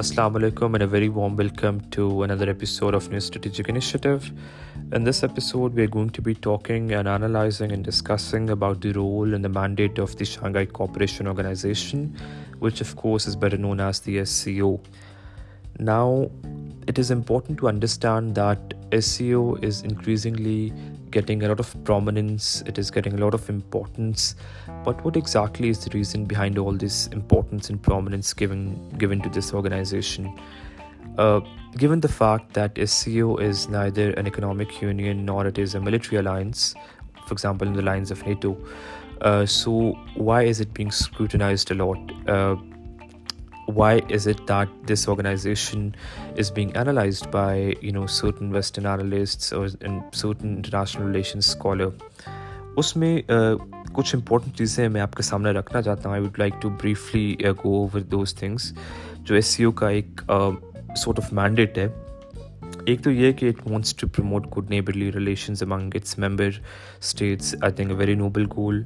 السلام علیکم and very warm welcome to اندرجک انشیٹوڈنگ about the رولڈیٹ of the Shanghai کوگنائزیشن of course better known as the S C O now it is important to understand that S C O is increasingly getting a lot of prominence, it is getting a lot of importance. But what exactly is the reason behind all this importance and prominence given to this organization? Uh, given the fact that SCO is neither an economic union nor it is a military alliance, for example in the lines of NATO, uh, so why is it being scrutinized a lot? Uh, why is it that this organization is being analyzed by you know certain western analysts or in certain international relations scholar اس میں کچھ important چیزیں میں آپ کے سامنے رکھنا چاہتا ہوں I would like to briefly go over those things جو ایس سی او کا ایک سورٹ آف مینڈیٹ ہے ایک تو یہ کہ it wants to promote good neighbourly relations among its member states I think a very noble goal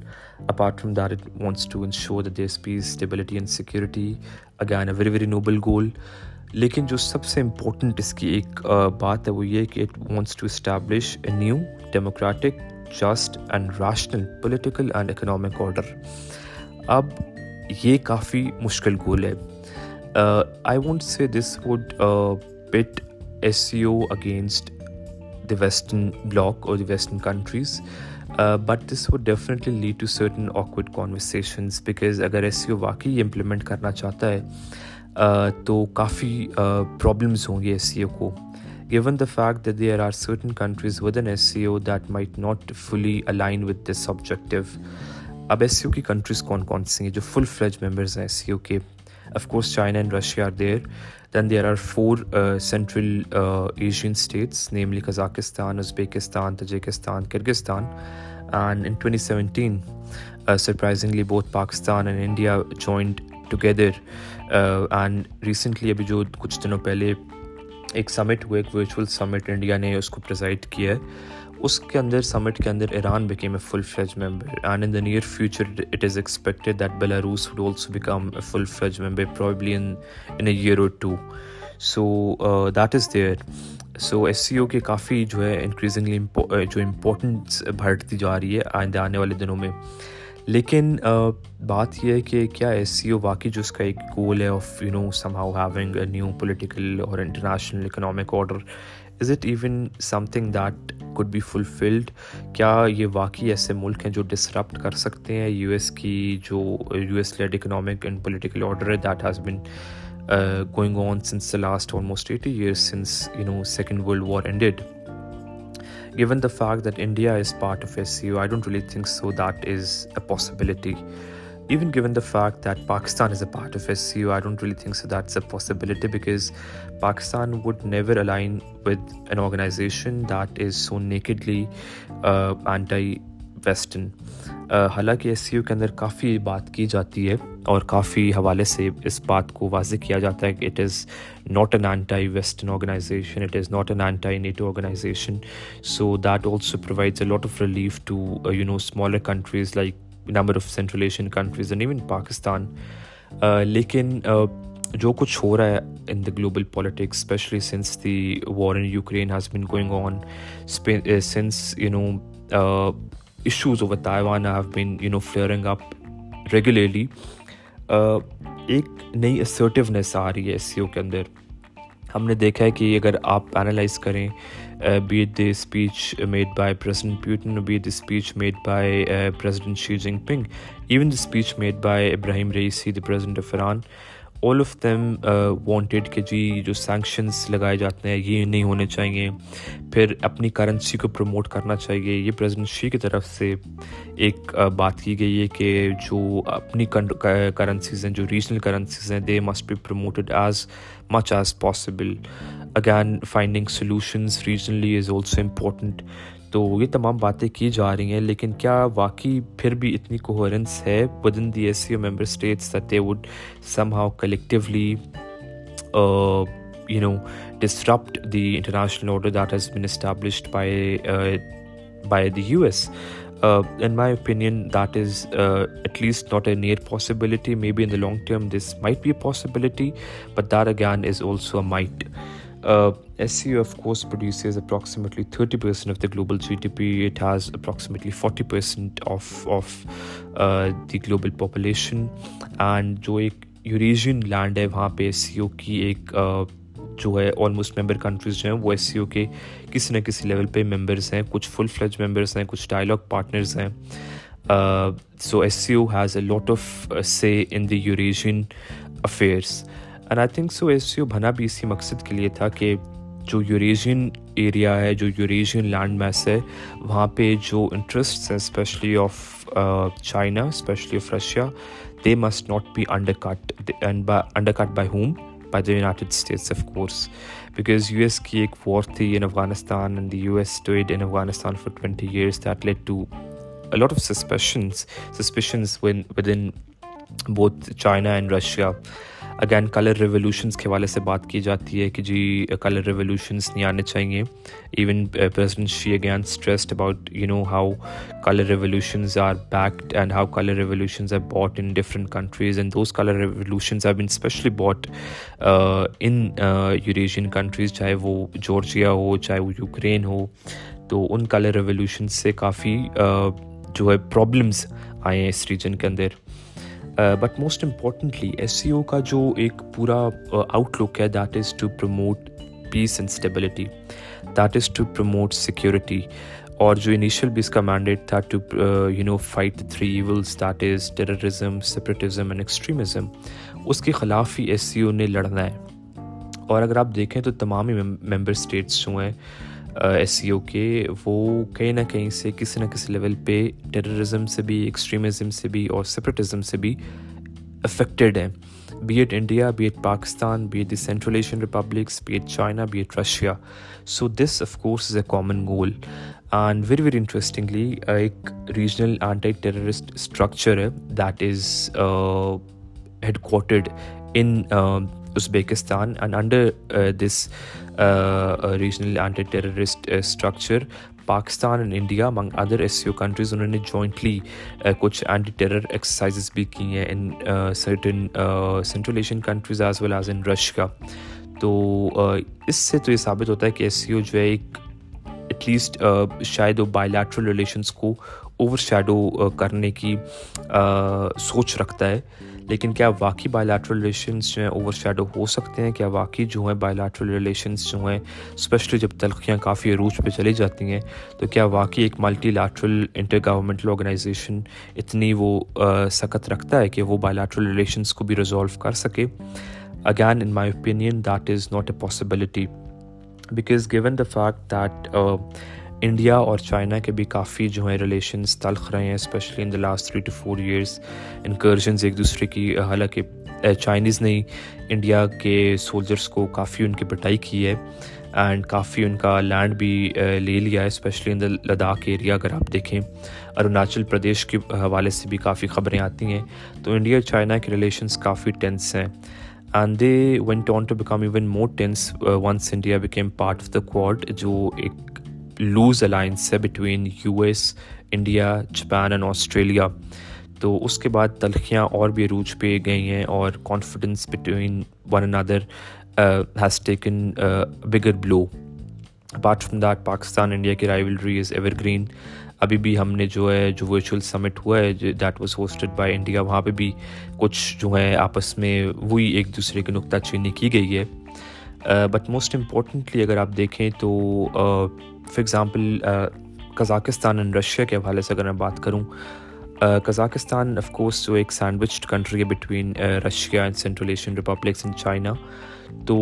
apart from that it wants to ensure this peace stability and security again a very very noble goal لیکن جو سب سے important اس کی ایک بات ہے وہ یہ کہ it wants to establish a new democratic just and rational political and economic order اب یہ کافی مشکل گول ہے I want say this would put S C O against the western bloc اور the western countries but this would definitely lead to certain awkward conversations because اگر S C O واقعی implement کرنا چاہتا ہے uh, تو کافی problems uh, ہوں گی ایس سی او کو gone the fact that there are certain countries within S C O that might not fully align with this objective اب ایس سی او کی کنٹریز کون کون سی ہیں جو فل فلیج ممبرز ہیں S C O کے of course China and Russia then there are four Central Asian states namely Kazakhstan Uzbekistan Tajikistan Kyrgyzstan twenty seventeen surprisingly بہت Pakistan and India joined together and recently ابھی جو کچھ دنوں پہلے ایک summit ہوئے ایک ورچوئل سمٹ انڈیا نے اس کو پرزائڈ کیا ہے اس کے اندر سمٹ کے اندر Iran became a full fledged member and in the near future it is expected that Belarus would also become a full fledged member probably in a year or two so that is there so S C O کے کافی جو ہے increasingly جو importance بڑھتی جا رہی ہے آئندہ آنے والے دنوں میں لیکن بات یہ ہے کہ کیا ایس سی او واقعی جو اس کا ایک گول ہے of you know some how having a new political اور international economic order is it even something that could be fulfilled کیا یہ واقعی ایسے ملک ہیں جو ڈسٹرپٹ کر سکتے ہیں یو ایس کی جو U S led economic and political order ہے that has been going on since the last almost eighty years since you know Second World War ended given the fact that India is part of really C so that is a possibility even given the fact that Pakistan is a part of S C you I don't really think that's a possibility because Pakistan would never align with an organisation that is so nakedly anti western حالانکہ S C you کے اندر کافی بات کی جاتی ہے اور کافی حوالے سے اس بات کو واضح کیا جاتا ہے کہ it is not an anti western organisation it is not an anti NATO organisation so that also provides a lot of relief to you know smaller countries like number of Central Asian countries and even Pakistan لیکن جو کچھ ہو رہا ہے in the global politics especially since the war in Ukraine has been going on since you know issues over Taiwan have been you know فلیئرنگ up regularly ایک نئی assertiveness آ رہی ہے ایس سی او کے اندر ہم نے دیکھا ہے کہ اگر آپ پینلائز کریں be the speech made by President pattern be the speech made by President Xi Jinping even the speech made by Ebrahim Raisi the پرٹ of Iran all of them wanted کہ جی جو sanctions لگائے جاتے ہیں یہ نہیں ہونے چاہئیں پھر اپنی کرنسی کو پروموٹ کرنا چاہیے یہ پریزیڈنٹ شی کی طرف سے ایک بات کی گئی ہے کہ جو اپنی کرنسیز ہیں جو ریجنل کرنسیز ہیں they must be promoted as much as possible again finding solutions regionally is also important تو یہ تمام باتیں کی جا رہی ہیں لیکن کیا واقعی پھر بھی اتنی کوہرنس ہے within the S C O member states that they would somehow collectively you know disrupt the international order that has established by by the U S in my opinion that is at least not a near possibility maybe in the long term this might be a possibility but that again is also a might S C O of course produces approximately thirty percent of the global G D P it has approximately forty percent the global population and جو ایک Eurasian land ہے وہاں پہ S C O کی ایک جو ہے almost member countries جو ہیں وہ ایس سی او کے کسی نہ کسی لیول پہ ممبرس ہیں کچھ فل فلیج ممبرس ہیں کچھ ڈائیلاگ پارٹنرز ہیں so S C O has a lot of say in دیشین affairs and I think so S you بنا بھی اسی مقصد کے لیے تھا کہ جو یوریجین ایریا ہے جو یوریجین لینڈ میس ہے وہاں پہ جو انٹرسٹ ہیں especially of China especially of Russia they must not be undercut undercut by whom by the United States of course because U S کی ایک وار تھی in Afghanistan and the U S stayed in Afghanistan for twenty years that led to a lot suspicions within both China and Russia again colour revolutions کے حوالے سے بات کی جاتی ہے کہ جی کلر ریولیوشنس نہیں آنے چاہئیں even president Xi again stressed about you know how colour revolutions are backed and how colour revolutions are bought in different countries and those colour revolutions are been especially bought in Eurasian countries چاہے وہ Georgia ہو چاہے وہ Ukraine ہو تو ان colour revolutions سے کافی uh, جو ہے پرابلمس آئے ہیں اس ریجن کے اندر but most importantly S C O کا جو ایک پورا آؤٹ لک ہے that is to promote peace and stability that is to promote security اور جو انیشیل بھی اس کا مینڈیٹ تھا to you know fight three evils that is terrorism separatism and extremism اس کے خلاف ہی ایس سی او نے لڑنا ہے اور اگر آپ دیکھیں تو تمام ہی ممبر اسٹیٹس جو ہیں ایس سی او کے وہ کہیں نہ کہیں سے کسی نہ کسی لیول پہ ٹیررزم سے بھی ایکسٹریمزم سے بھی اور سپریٹزم سے بھی افیکٹیڈ ہیں be it India be it Pakistan be it the central Asian republics be it China be it Russia so this of course is a common goal and very very interestingly ایک regional anti terrorist structure ہے that is head in Uzbekistan and under this regional anti terrorist structure Pakistan and India among other S C O countries انہوں نے jointly کچھ anti terror exercise بھی کی ہیں in certain central Asian countries as well as in Russia کا تو اس سے تو یہ ثابت ہوتا ہے کہ ایس سی او جو ہے ایک ایٹ لیسٹ شاید وہ بائی لیٹرل ریلیشنس کو اوور شیڈو کرنے کی سوچ رکھتا ہے لیکن کیا واقعی بائیلیٹرل ریلیشنس جو ہیں اوور شیڈو ہو سکتے ہیں کیا واقعی جو ہیں بائیلاٹرل ریلیشنس جو ہیں اسپیشلی جب تلخیاں کافی عروج پہ چلی جاتی ہیں تو کیا واقعی ایک multilateral intergovernmental organization اتنی وہ سکت رکھتا ہے کہ وہ بائیولاٹرل ریلیشنس کو بھی ریزولو کر سکے again in my opinion that is not a possibility because given the fact that India اور چائنا کے بھی کافی جو ہیں ریلیشنز تلخ رہے ہیں especially in the last three to four years incursions ایک دوسرے کی حالانکہ چائنیز نے انڈیا کے سولجرس کو کافی ان کی پٹائی کی ہے اینڈ کافی ان کا لینڈ بھی لے لیا ہے especially in the Ladakh area اگر آپ دیکھیں اروناچل پردیش کے حوالے سے بھی کافی خبریں آتی ہیں تو انڈیا اور چائنا کے ریلیشنس کافی ٹینس ہیں and they went on to become even more tense once India became part of the Quad جو ایک لوز الائنس ہے between U S India Japan and Australia تو اس کے بعد تلخیاں اور بھی عروج پہ گئی ہیں اور confidence between one and other has taken bigger blow apart from that Pakistan India کی رائیولری از ایور گرین ابھی بھی ہم نے جو ہے جو ورچوئل سمٹ ہوا ہے that was hosted by India وہاں پہ بھی کچھ جو ہے آپس میں وہی ایک دوسرے کی نکتہ چینی کی گئی ہے بٹ موسٹ امپورٹنٹلی اگر آپ دیکھیں تو for example Kazakhstan and Russia کے حوالے سے اگر میں بات کروں کزاکستان آف کورس جو ایک سینڈوچڈ کنٹری ہے between Russia and central Asian republics and China تو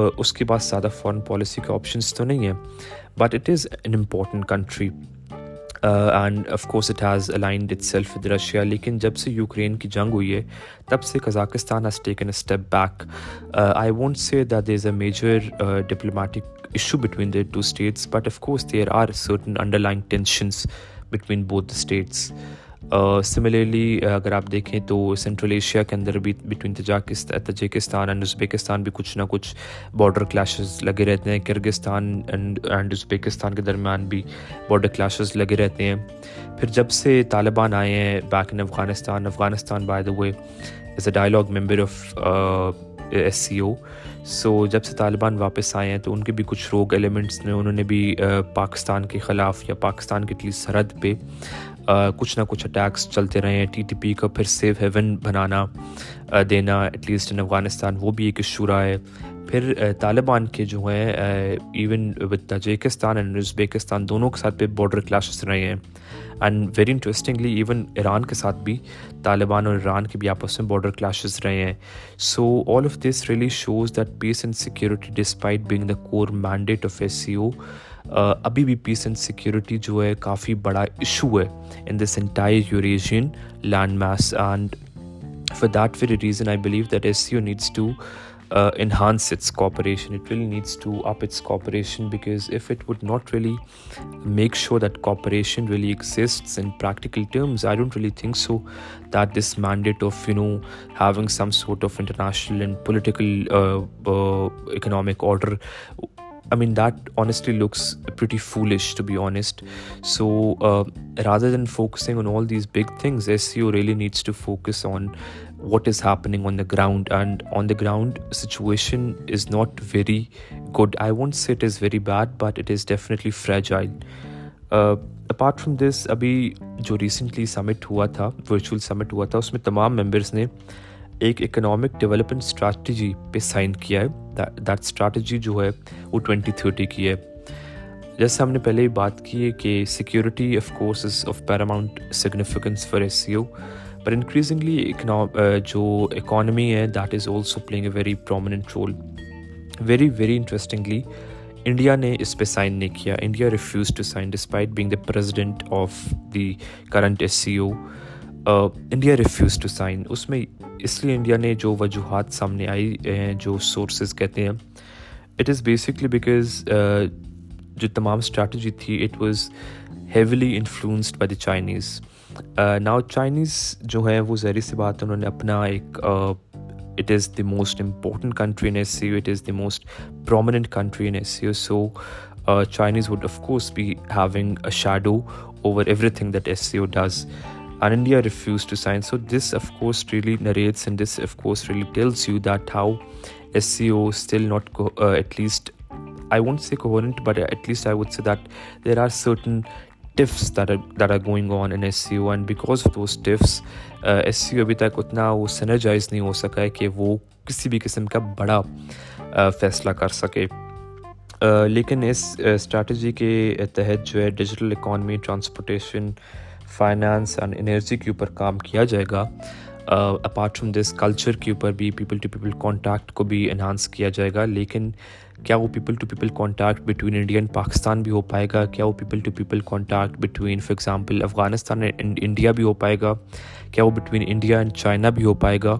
uh, اس کے پاس زیادہ فارن پالیسی کے آپشنس تو نہیں ہیں but it is an important country and of course it has aligned itself with Russia لیکن جب سے یوکرین کی جنگ ہوئی ہے تب سے Kazakhstan has taken a step back I won't say that is a major diplomatic issue between two two states but of course there certain under tensions between both the states similarly اگر آپ دیکھیں تو central Asia کے اندر بھی between تجیکستان and Uzbekistan بھی کچھ نہ کچھ باڈر کلاشز لگے رہتے ہیں کرگستان اینڈ ازبیکستان کے درمیان بھی باڈر کلاشز لگے رہتے ہیں پھر جب سے طالبان آئے ہیں back in Afghanistan Afghanistan the way as a dialogue member of S C O so جب سے طالبان واپس آئے ہیں تو ان کے بھی کچھ روگ ایلیمنٹس نے انہوں نے بھی پاکستان کے خلاف یا پاکستان کے لیے سرحد پہ کچھ نہ کچھ اٹیکس چلتے رہے ہیں ٹی ٹی پی کا پھر سیف ہیون بنانا دینا ایٹ لیسٹ ان افغانستان وہ بھی ایک رہا ہے پھر طالبان کے جو ہیں even with Tajikistan and Uzbekistan دونوں کے ساتھ پہ باڈر کلاشز رہے ہیں and very interestingly even Iran کے ساتھ بھی طالبان اور ایران کے بھی آپس میں باڈر کلاشز رہے ہیں so all of this really shows that peace and security despite being the core mandate of S C O ابھی بھی پیس اینڈ سیکیورٹی جو ہے کافی بڑا ایشو ہے in this entire Eurasian land mass and for that very reason I believe that S C O needs to Uh, enhance its cooperation. It really needs to up its cooperation, because if it would not really make sure that cooperation really exists in practical terms, I don't really think so that this mandate of having some sort of international and political uh, uh, economic order, I mean, that honestly looks pretty foolish, to be honest. So rather than focusing on all these big things, SEO really needs to focus on what is happening on the ground and on the ground situation is not very good I won't C it is very bad but it is definitely fragile apart from this ابھی جو recently سمٹ ہوا تھا virtual summit ہوا تھا اس میں تمام members نے ایک اکنامک ڈیولپمنٹ اسٹریٹجی پہ سائن کیا ہے دیٹ اسٹریٹجی جو ہے وہ ٹوینٹی تھرٹی کی ہے جیسے ہم نے پہلے ہی بات کی ہے کہ security of is of paramount significance for S C O پر انکریزنگلی جو اکانمی ہے that is also playing a very prominent role very very interestingly India نے اس پہ سائن نہیں کیا India refuse to sign despite being the president of the current S C O India refuse to sign اس میں اس لیے India نے جو وجوہات سامنے آئی ہیں جو سورسز کہتے ہیں اٹ از بیسکلی بیکاز جو تمام اسٹریٹجی تھی it was heavily influenced by the Chinese now uh, Chinese جو ہے وہ زہری سی بات ہے انہوں نے اپنا ایک it is the most important country in نیس سیو it is the most prominent country in S C so Chinese would of course be having a shadow over everything that S C O does and India refuse to sign so this of course really narrates and this of course really tells you that how S C O still not at least I won't say but at least I would say that there are certain tiffs that are going on S C U ابھی تک اتنا وہ سینرجائز نہیں ہو سکا ہے کہ وہ کسی بھی قسم کا بڑا فیصلہ کر سکے لیکن اس اسٹریٹجی کے تحت جو ہے digital economy transportation finance and energy کے اوپر کام کیا جائے گا اپارٹ فرام دس کلچر کے اوپر بھی پیپل ٹو پیپل کانٹیکٹ کو بھی انہانس کیا جائے گا لیکن کیا وہ people to people contact between India and Pakistan بھی ہو پائے گا کیا وہ people to people contact between for example Afghanistan and India بھی ہو پائے گا کیا وہ بٹوین انڈیا اینڈ چائنا بھی ہو پائے گا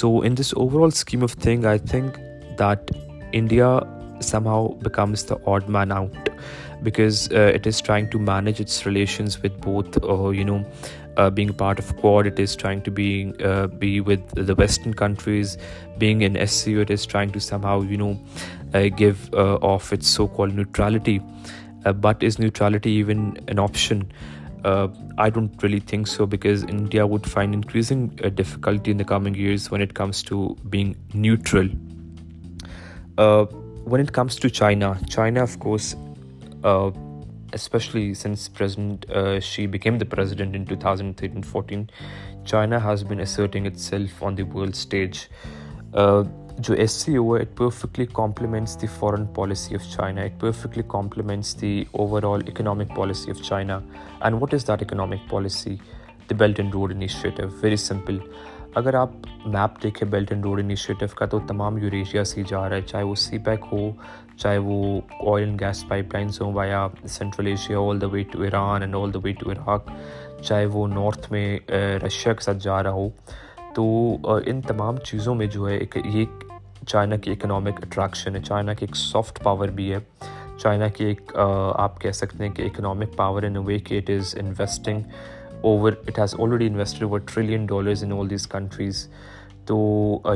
so in this overall scheme of thing I think that India somehow becomes the odd man out because it is trying to manage its relations with both you know Uh, being part of Quad, it is trying to be uh, with the Western countries. Being in SCO, it is trying to somehow, uh, give off its so-called neutrality. But is neutrality even an option? I don't really think so, because India would find increasing difficulty in the coming years when it comes to being neutral. When it comes to China, of course, especially since Xi uh, became the president in 2013-14, China has been asserting itself on the world stage. Uh, jo SCO, it perfectly complements the foreign policy of China. It perfectly complements the overall economic policy of China. And what is that economic policy? The Belt and Road Initiative. Very simple. اگر آپ map دیکھیں Belt and Road initiative کا تو تمام Eurasia سے جا رہا ہے چاہے وہ سی پیک ہو چاہے وہ oil and gas pipelines ہوں via central Asia all the way to Iran and all the way to Iraq چاہے وہ نارتھ میں رشیا کے ساتھ جا رہا ہو تو ان تمام چیزوں میں جو ہے ایک یہ چائنا کی اکنامک اٹریکشن ہے چائنا کی ایک سافٹ پاور بھی ہے چائنا کی ایک آپ کہہ سکتے ہیں کہ economic power in a way کہ it is investing over it has already invested over trillion dollars in all these countries تو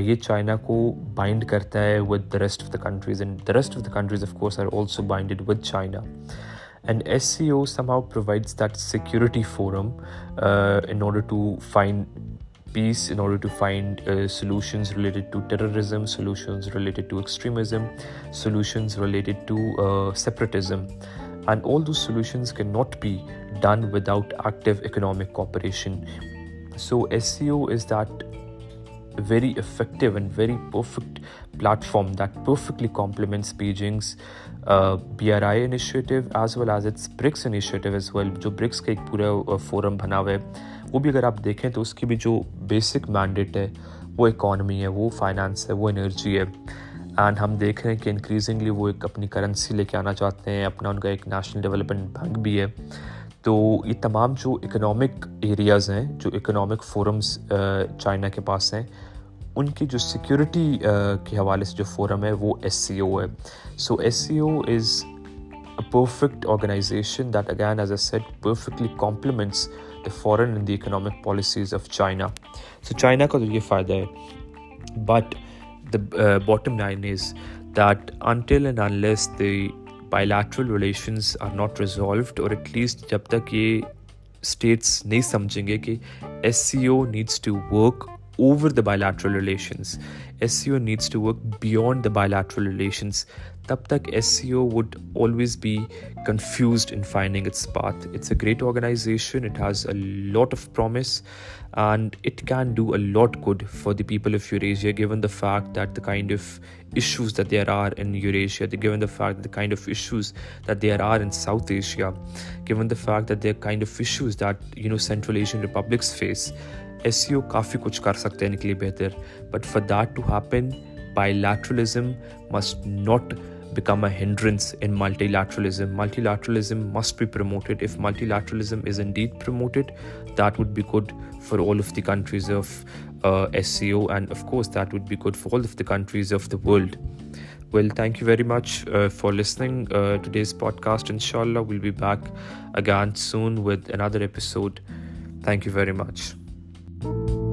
یہ چائنا کو بائنڈ کرتا ہے with the rest of the countries and the rest of the countries of course are also binded with China and S C O somehow provides that security forum in order to find peace in order to find solutions related to terrorism solutions related to extremism solutions separatism and all these solutions کی not be done without active economic cooperation so S C O is that very effective and very perfect platform that perfectly complements Beijing's B R I initiative as well as its BRICS initiative as well جو BRICS کا ایک پورا forum بنا ہوا ہے وہ بھی اگر آپ دیکھیں تو اس کی بھی جو بیسک مینڈیٹ ہے وہ اکانمی ہے وہ فائنانس ہے وہ انرجی ہے اینڈ ہم دیکھ رہے ہیں کہ انکریزنگلی وہ ایک اپنی کرنسی لے کے آنا چاہتے ہیں اپنا ان کا ایک نیشنل ڈیولپمنٹ بینک بھی ہے تو یہ تمام جو اکنامک ایریاز ہیں جو اکنامک فورمز چائنا کے پاس ہیں ان کی جو سیکیورٹی کے حوالے سے جو فورم ہے وہ ایس سی او ہے so S C O is a perfect organisation that again as a set perfectly complements the foreign in the economic policies of China so China کا تو یہ فائدہ ہے but bottom bottom line is that until and unless the bilateral relations are not resolved اور at least جب تک یہ states نہیں سمجھیں گے کہ S C O needs to work over the bilateral relations. SEO needs to work beyond the bilateral relations. Tab tak SEO would always be confused in finding its path. It's a great organization. It has a lot of promise and it can do a lot good for the people of Eurasia, given the fact that the kind of issues that there are in Eurasia, given the fact that the kind of issues that there are in South Asia, given the fact that there are kind of issues that Central Asian republics face, S C O کافی کچھ کر سکتے ہیں ان کے لیے بہتر but for that to happen bilateralism must not become a hindrance in multilateralism multilateralism must be promoted if multilateralism is indeed promoted that would be good for all of the countries of S C O and of course that would be good for all of the countries of the world well thank you very much for listening to days podcast ان شاء اللہ we'll be back again soon with another episode thank you very much thank you